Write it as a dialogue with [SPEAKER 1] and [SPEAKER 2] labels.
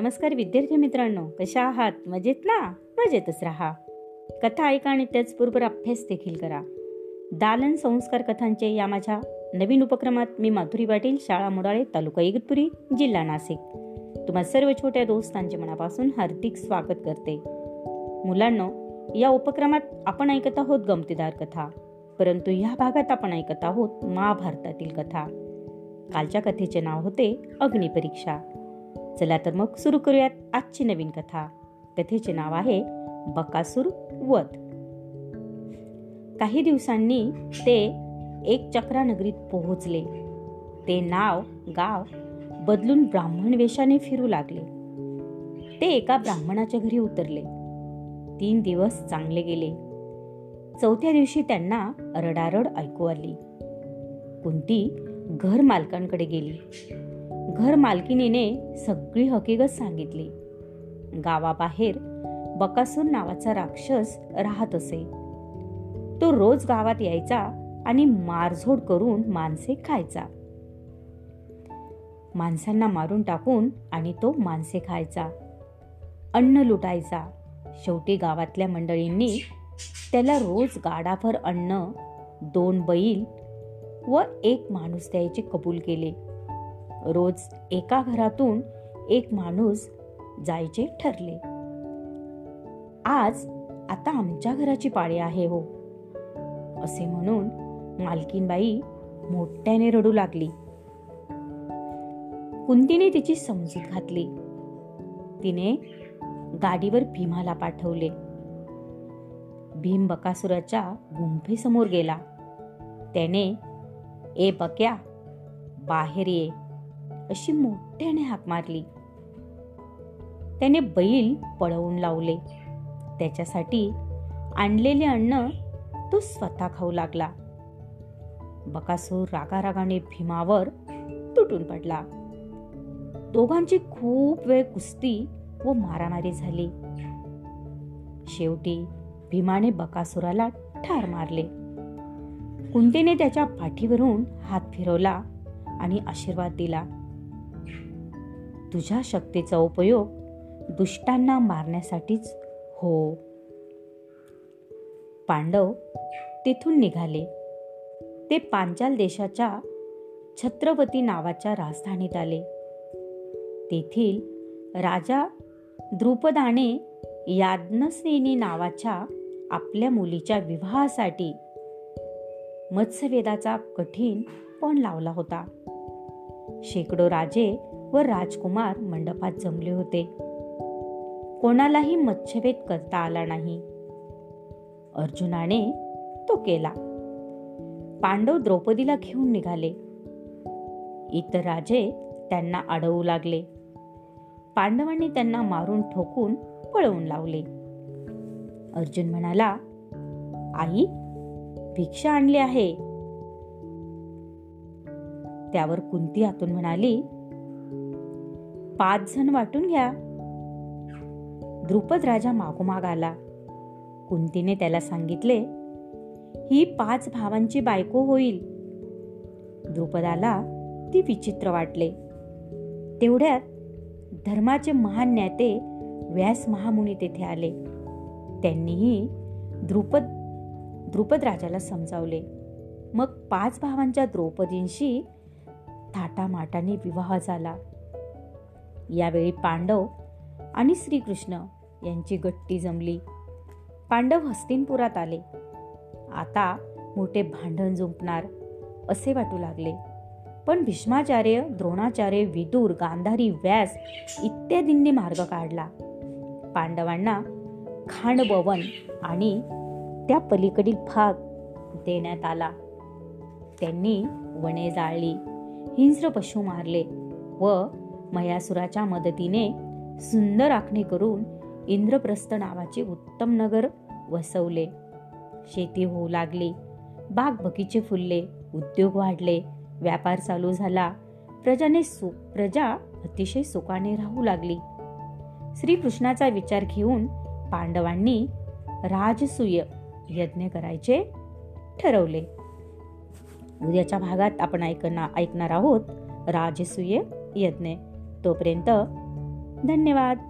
[SPEAKER 1] नमस्कार विद्यार्थी मित्रांनो कशा आहात? मजेत ना? मजेतच राहा. कथा ऐका आणि त्याचबरोबर अभ्यास देखील करा. दालन संस्कार कथांचे या माझ्या नवीन उपक्रमात मी माधुरी पाटील शाळा मुडाळे तालुका इगतपुरी जिल्हा नाशिक. तुम्हा सर्व छोट्या दोस्तांचे मनापासून हार्दिक स्वागत करते. मुलांनो या उपक्रमात आपण ऐकत आहोत गमतीदार कथा परंतु या भागात आपण ऐकत आहोत महाभारतातील कथा. कालच्या कथेचे नाव होते अग्निपरीक्षा. चला तर मग सुरू करूयात आजची नवीन कथा. कथेचे नाव आहे बकासूर वध. काही दिवसांनी ते एक चक्रानगरीत पोहोचले. ते नाव गाव बदलून ब्राह्मण वेशाने फिरू लागले. ते एका ब्राह्मणाच्या घरी उतरले. तीन दिवस चांगले गेले. चौथ्या दिवशी त्यांना रडारड ऐकू आली. कुंती घर मालकांकडे गेली. घर मालकिनीने सगळी हकीकत सांगितली. गावाबाहेर बकासूर नावाचा राक्षस राहत असे. तो रोज गावात यायचा आणि मारझोड करून माणसे खायचा. माणसांना मारून टाकून आणि तो माणसे खायचा. अन्न लुटायचा. शेवटी गावातल्या मंडळींनी त्याला रोज गाडाभर अन्न दोन बैल व एक माणूस द्यायचे कबूल केले. रोज एका घरातून एक माणूस जायचे ठरले. आज आता आमच्या घराची पाळी आहे हो असे म्हणून मालकीनबाई मोठ्याने रडू लागली. कुंतीने तिची समजूत घातली. तिने गाडीवर भीमाला पाठवले. भीम बकासुराच्या गुंफेसमोर गेला. त्याने ए बक्या बाहेर ये. अशी मोठ्याने हाक मारली. त्याने बैल पळवून लावले. त्याच्यासाठी आणलेले अन्न तो स्वतः खाऊ लागला. बकासूर रागारागाने भीमावर तुटून पडला. दोघांची खूप वेळ कुस्ती व मारामारी झाली. शेवटी भीमाने बकासुराला ठार मारले. कुंतीने त्याच्या पाठीवरून हात फिरवला आणि आशीर्वाद दिला. तुझ्या शक्तीचा उपयोग दुष्टांना मारण्यासाठीच हो. पांडव तिथून निघाले. ते पांचाल देशाच्या छत्रपती नावाच्या राजधानीत आले. तेथील राजा द्रुपदाने याज्ञसेनी नावाच्या आपल्या मुलीच्या विवाहासाठी मत्स्यवेदाचा कठीण पण लावला होता. शेकडो राजे व राजकुमार मंडपात जमले होते. कोणालाही मच्छभेद करता आला नाही. अर्जुनाने तो केला. पांडव द्रौपदीला घेऊन निघाले. इतर राजे त्यांना अडवू लागले. पांडवांनी त्यांना मारून ठोकून पळवून लावले. अर्जुन म्हणाला आई भिक्षा आणली आहे. त्यावर कुंती आतून म्हणाली पाच जण वाटून घ्या. द्रुपद राजा मागोमाग आला. कुंतीने त्याला सांगितले ही पाच भावांची बायको होईल. द्रुपदाला ती विचित्र वाटले. तेवढ्यात धर्माचे महान नेते व्यास महामुनी तेथे आले. त्यांनीही द्रुपद द्रुपद राजाला समजावले. मग पाच भावांच्या द्रौपदींशी थाटामाटाने विवाह झाला. यावेळी पांडव आणि श्रीकृष्ण यांची गट्टी जमली. पांडव हस्तिनपुरात आले. आता मोठे भांडण जुंपणार असे वाटू लागले. पण भीष्माचार्य द्रोणाचार्य विदूर गांधारी व्यास इत्यादींनी मार्ग काढला. पांडवांना खाणभवन आणि त्या पलीकडील भाग देण्यात आला. त्यांनी वने जाळली. हिंस्र पशु मारले व मयासुराच्या मदतीने सुंदर आखणी करून इंद्रप्रस्थ नावाचे उत्तम नगर वसवले. शेती होऊ लागली. बाग बगीचे फुलले उद्योग वाढले व्यापार चालू झाला. प्रजाने सु प्रजा अतिशय सुखाने राहू लागली. श्रीकृष्णाचा विचार घेऊन पांडवांनी राजसूय यज्ञ करायचे ठरवले. उद्याच्या भागात आपण ऐकणार ऐकणार आहोत राजसूय यज्ञ. तोपर्यंत धन्यवाद.